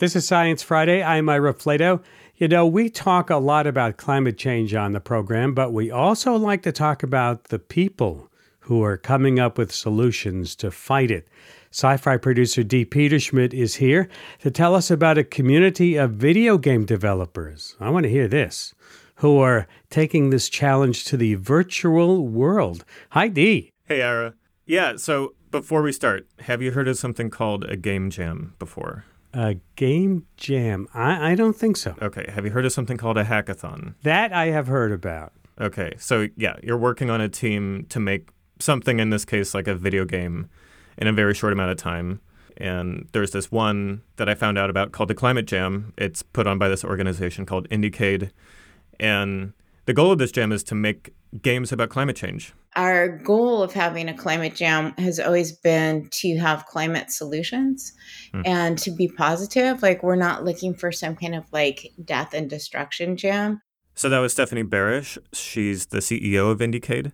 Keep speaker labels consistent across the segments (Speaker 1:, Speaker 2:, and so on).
Speaker 1: This is Science Friday. I'm Ira Flatow. You know, we talk a lot about climate change on the program, but we also like to talk about the people who are coming up with solutions to fight it. SciFri producer Dee Peterschmidt is here to tell us about a community of video game developers. I want to hear this who are taking this challenge to the virtual world. Hi, Dee.
Speaker 2: Hey, Ira. Yeah, so before we start, have you heard of something called a game jam before?
Speaker 1: A game jam? I, I don't think so.
Speaker 2: Okay. Have you heard of something called a hackathon?
Speaker 1: That I have heard about.
Speaker 2: Okay. So, yeah, you're working on a team to make something, in this case, like a video game, in a very short amount of time. And there's this one that I found out about called the Climate Jam. It's put on by this organization called IndieCade. And the goal of this jam is to make games about climate change.
Speaker 3: Our goal of having a climate jam has always been to have climate solutions mm. and to be positive. Like, we're not looking for some kind of like death and destruction jam.
Speaker 2: So, that was Stephanie Barish. She's the CEO of IndieCade.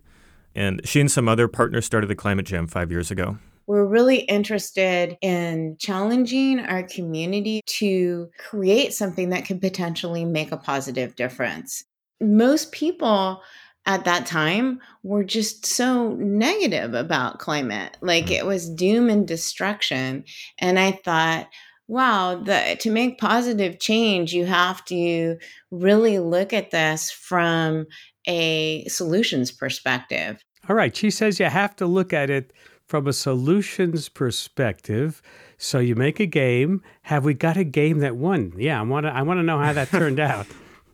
Speaker 2: And she and some other partners started the Climate Jam five years ago.
Speaker 3: We're really interested in challenging our community to create something that could potentially make a positive difference. Most people at that time were just so negative about climate. Like mm. it was doom and destruction. And I thought, wow, the, to make positive change, you have to really look at this from a solutions perspective.
Speaker 1: All right. She says you have to look at it from a solutions perspective. So you make a game. Have we got a game that won? Yeah, I want to. I want to know how that turned out.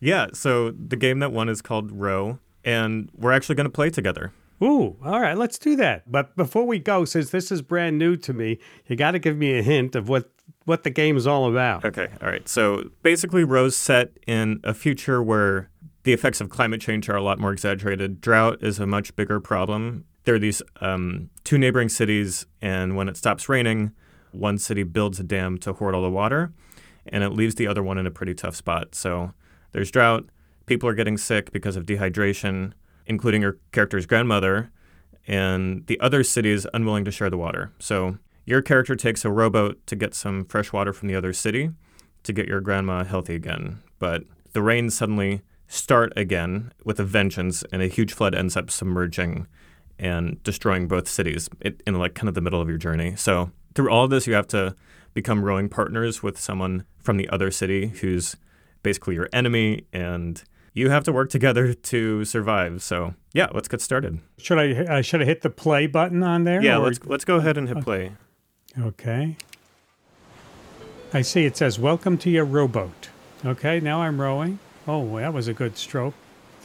Speaker 2: Yeah. So the game that won is called Row and we're actually going to play together.
Speaker 1: Ooh, all right, let's do that. But before we go, since this is brand new to me, you got to give me a hint of what what the game is all about.
Speaker 2: Okay, all right. So basically, Row's set in a future where the effects of climate change are a lot more exaggerated. Drought is a much bigger problem. There are these um, two neighboring cities, and when it stops raining, one city builds a dam to hoard all the water, and it leaves the other one in a pretty tough spot. So there's drought people are getting sick because of dehydration, including your character's grandmother, and the other city is unwilling to share the water. So your character takes a rowboat to get some fresh water from the other city to get your grandma healthy again. But the rains suddenly start again with a vengeance, and a huge flood ends up submerging and destroying both cities in like kind of the middle of your journey. So through all of this, you have to become rowing partners with someone from the other city who's basically your enemy and you have to work together to survive. So yeah, let's get started.
Speaker 1: Should I uh, should I hit the play button on there?
Speaker 2: Yeah, or? let's let's go ahead and hit play.
Speaker 1: Okay. I see it says welcome to your rowboat. Okay, now I'm rowing. Oh, that was a good stroke.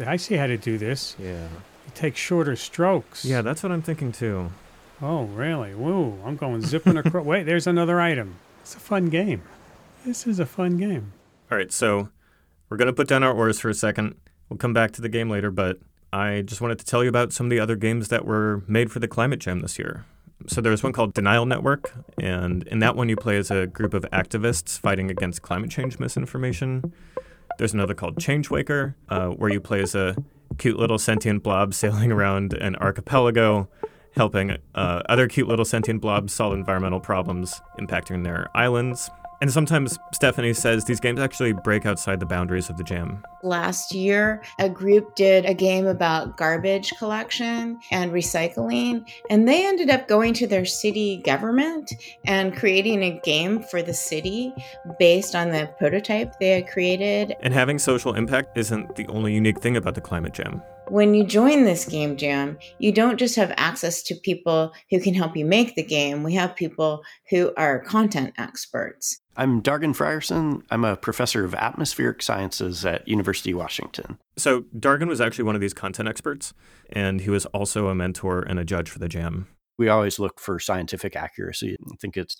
Speaker 1: I see how to do this.
Speaker 2: Yeah.
Speaker 1: You take shorter strokes.
Speaker 2: Yeah, that's what I'm thinking too.
Speaker 1: Oh, really? Woo! I'm going zipping across. Wait, there's another item. It's a fun game. This is a fun game.
Speaker 2: All right, so we're going to put down our oars for a second. We'll come back to the game later, but I just wanted to tell you about some of the other games that were made for the Climate Jam this year. So there's one called Denial Network, and in that one you play as a group of activists fighting against climate change misinformation. There's another called Changewaker, uh, where you play as a cute little sentient blob sailing around an archipelago, helping uh, other cute little sentient blobs solve environmental problems impacting their islands. And sometimes Stephanie says these games actually break outside the boundaries of the jam.
Speaker 3: Last year, a group did a game about garbage collection and recycling, and they ended up going to their city government and creating a game for the city based on the prototype they had created.
Speaker 2: And having social impact isn't the only unique thing about the Climate Jam.
Speaker 3: When you join this game jam, you don't just have access to people who can help you make the game. We have people who are content experts.
Speaker 4: I'm Dargan Frierson. I'm a professor of atmospheric sciences at University of Washington.
Speaker 2: So Dargan was actually one of these content experts, and he was also a mentor and a judge for the jam
Speaker 4: we always look for scientific accuracy. I think it's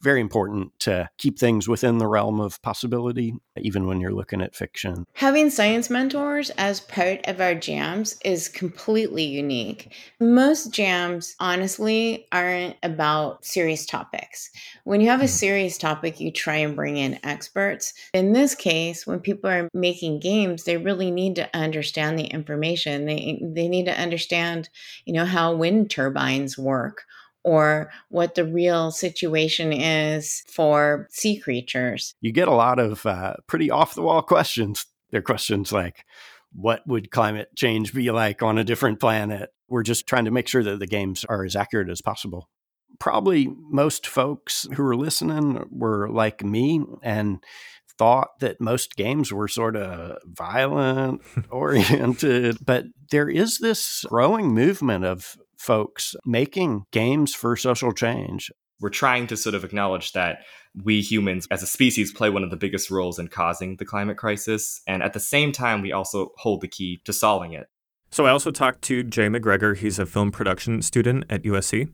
Speaker 4: very important to keep things within the realm of possibility, even when you're looking at fiction.
Speaker 3: Having science mentors as part of our jams is completely unique. Most jams, honestly, aren't about serious topics. When you have a hmm. serious topic, you try and bring in experts. In this case, when people are making games, they really need to understand the information. They, they need to understand, you know, how wind turbines work work or what the real situation is for sea creatures.
Speaker 4: You get a lot of uh, pretty off the wall questions. They're questions like, what would climate change be like on a different planet? We're just trying to make sure that the games are as accurate as possible. Probably most folks who are listening were like me and thought that most games were sort of violent oriented, but there is this growing movement of folks making games for social change.
Speaker 5: We're trying to sort of acknowledge that we humans as a species play one of the biggest roles in causing the climate crisis. And at the same time, we also hold the key to solving it.
Speaker 2: So I also talked to Jay McGregor. He's a film production student at USC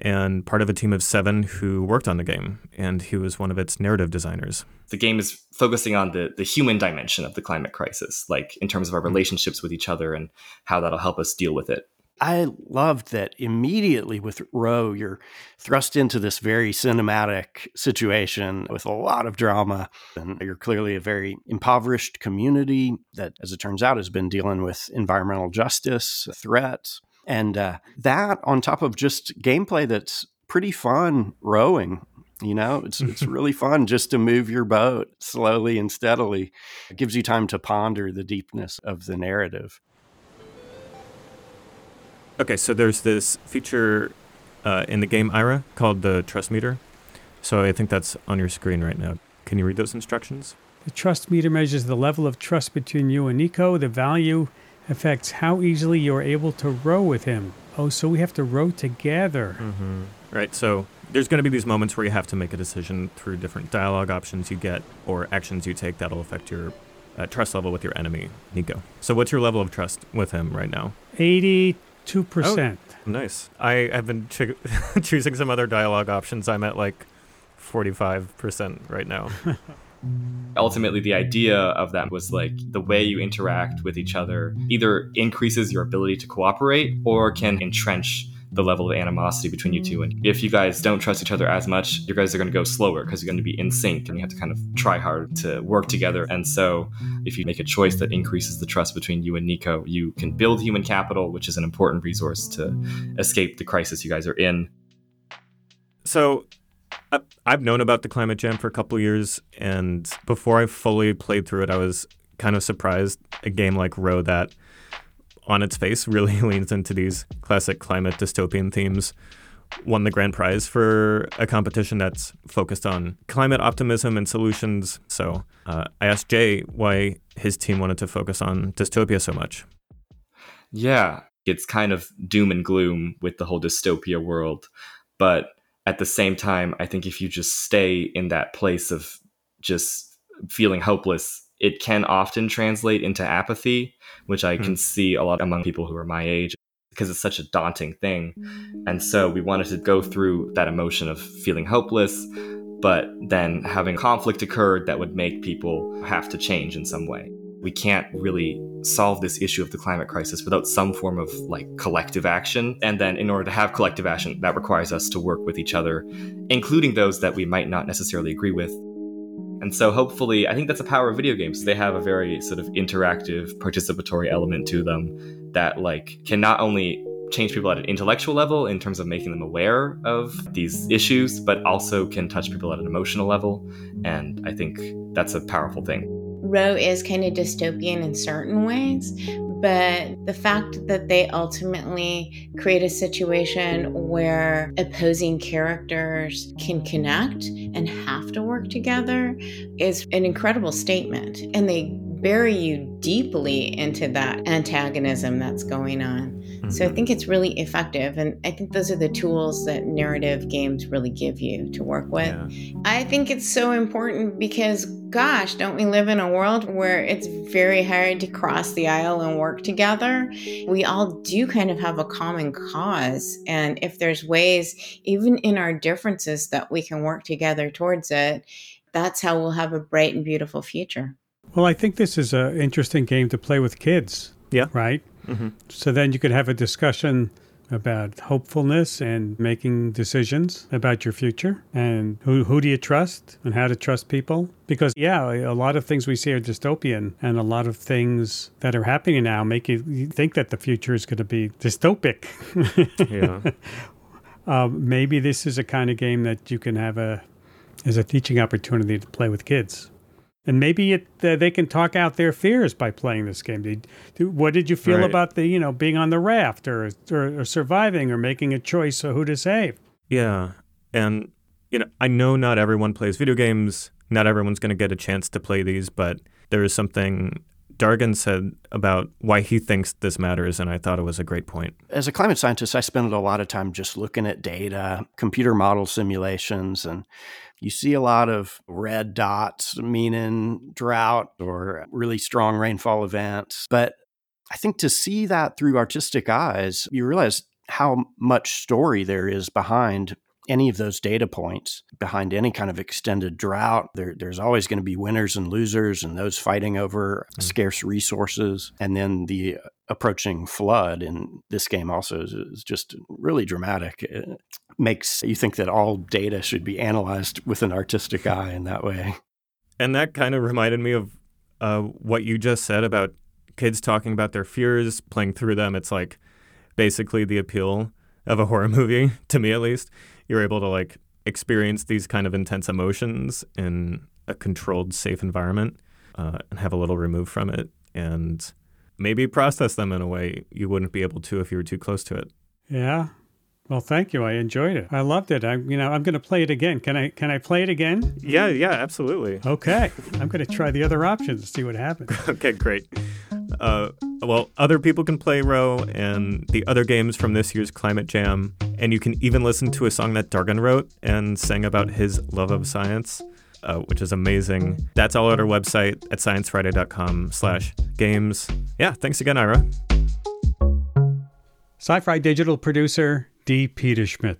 Speaker 2: and part of a team of seven who worked on the game, and he was one of its narrative designers.
Speaker 5: The game is focusing on the, the human dimension of the climate crisis, like in terms of our hmm. relationships with each other and how that'll help us deal with it.
Speaker 4: I loved that immediately with Row, you're thrust into this very cinematic situation with a lot of drama. And you're clearly a very impoverished community that, as it turns out, has been dealing with environmental justice threats. And uh, that on top of just gameplay that's pretty fun rowing. You know, it's it's really fun just to move your boat slowly and steadily. It gives you time to ponder the deepness of the narrative.
Speaker 2: Okay, so there's this feature uh, in the game Ira called the trust meter. So I think that's on your screen right now. Can you read those instructions?
Speaker 1: The trust meter measures the level of trust between you and Nico. The value affects how easily you're able to row with him. Oh, so we have to row together.
Speaker 2: Mm-hmm. Right. So there's going to be these moments where you have to make a decision through different dialogue options you get or actions you take that'll affect your uh, trust level with your enemy, Nico. So what's your level of trust with him right now?
Speaker 1: 82%.
Speaker 2: Oh, nice. I have been ch- choosing some other dialogue options. I'm at like 45% right now.
Speaker 5: Ultimately, the idea of that was like the way you interact with each other either increases your ability to cooperate or can entrench the level of animosity between you two. And if you guys don't trust each other as much, you guys are going to go slower because you're going to be in sync and you have to kind of try hard to work together. And so, if you make a choice that increases the trust between you and Nico, you can build human capital, which is an important resource to escape the crisis you guys are in.
Speaker 2: So, I've known about the Climate Jam for a couple years, and before I fully played through it, I was kind of surprised a game like Row that on its face really leans into these classic climate dystopian themes won the grand prize for a competition that's focused on climate optimism and solutions. So uh, I asked Jay why his team wanted to focus on dystopia so much.
Speaker 5: Yeah, it's kind of doom and gloom with the whole dystopia world. But at the same time, I think if you just stay in that place of just feeling hopeless, it can often translate into apathy, which I hmm. can see a lot among people who are my age because it's such a daunting thing. And so we wanted to go through that emotion of feeling hopeless, but then having conflict occurred that would make people have to change in some way we can't really solve this issue of the climate crisis without some form of like collective action. And then in order to have collective action, that requires us to work with each other, including those that we might not necessarily agree with. And so hopefully, I think that's the power of video games. They have a very sort of interactive, participatory element to them that like can not only change people at an intellectual level in terms of making them aware of these issues, but also can touch people at an emotional level. And I think that's a powerful thing.
Speaker 3: Row is kind of dystopian in certain ways, but the fact that they ultimately create a situation where opposing characters can connect and have to work together is an incredible statement. And they bury you deeply into that antagonism that's going on. Mm-hmm. So I mm-hmm. think it's really effective. And I think those are the tools that narrative games really give you to work with. Yeah. I think it's so important because, gosh, don't we live in a world where it's very hard to cross the aisle and work together? We all do kind of have a common cause. And if there's ways, even in our differences, that we can work together towards it, that's how we'll have a bright and beautiful future.
Speaker 1: Well, I think this is an interesting game to play with kids.
Speaker 2: Yeah.
Speaker 1: Right? Mm-hmm. So then you could have a discussion about hopefulness and making decisions about your future and who, who do you trust and how to trust people. Because, yeah, a lot of things we see are dystopian and a lot of things that are happening now make you think that the future is going to be dystopic. yeah. uh, maybe this is a kind of game that you can have a as a teaching opportunity to play with kids. And maybe it, uh, they can talk out their fears by playing this game. Did, what did you feel
Speaker 2: Right.
Speaker 1: about the you know being on the raft or, or or surviving or making a choice of who to save?
Speaker 2: Yeah. And, you know, I know not everyone plays video games. Not everyone's going to get a chance to play these, but there is something Dargan said about why he thinks this matters, and I thought it was a great point.
Speaker 4: As a climate scientist, I spend a lot of time just looking at data, computer model simulations, and you see a lot of red dots meaning drought or really strong rainfall events. But I think to see that through artistic eyes, you realize how much story there is behind any of those data points behind any kind of extended drought. There, there's always going to be winners and losers, and those fighting over scarce resources. And then the approaching flood in this game also is, is just really dramatic. It makes you think that all data should be analyzed with an artistic eye in that way.
Speaker 2: And that kind of reminded me of uh, what you just said about kids talking about their fears, playing through them. It's like basically the appeal of a horror movie, to me at least. You're able to like experience these kind of intense emotions in a controlled, safe environment uh, and have a little removed from it and maybe process them in a way you wouldn't be able to if you were too close to it.
Speaker 1: Yeah. Well, thank you. I enjoyed it. I loved it. I, you know, I'm going to play it again. Can I? Can I play it again?
Speaker 2: Yeah, yeah, absolutely.
Speaker 1: Okay. I'm going to try the other options and see what happens.
Speaker 2: okay, great. Uh, well, other people can play Row and the other games from this year's Climate Jam, and you can even listen to a song that Dargan wrote and sang about his love of science, uh, which is amazing. That's all at our website at sciencefriday.com slash games. Yeah, thanks again, Ira.
Speaker 1: SciFri digital producer Dee Peterschmidt.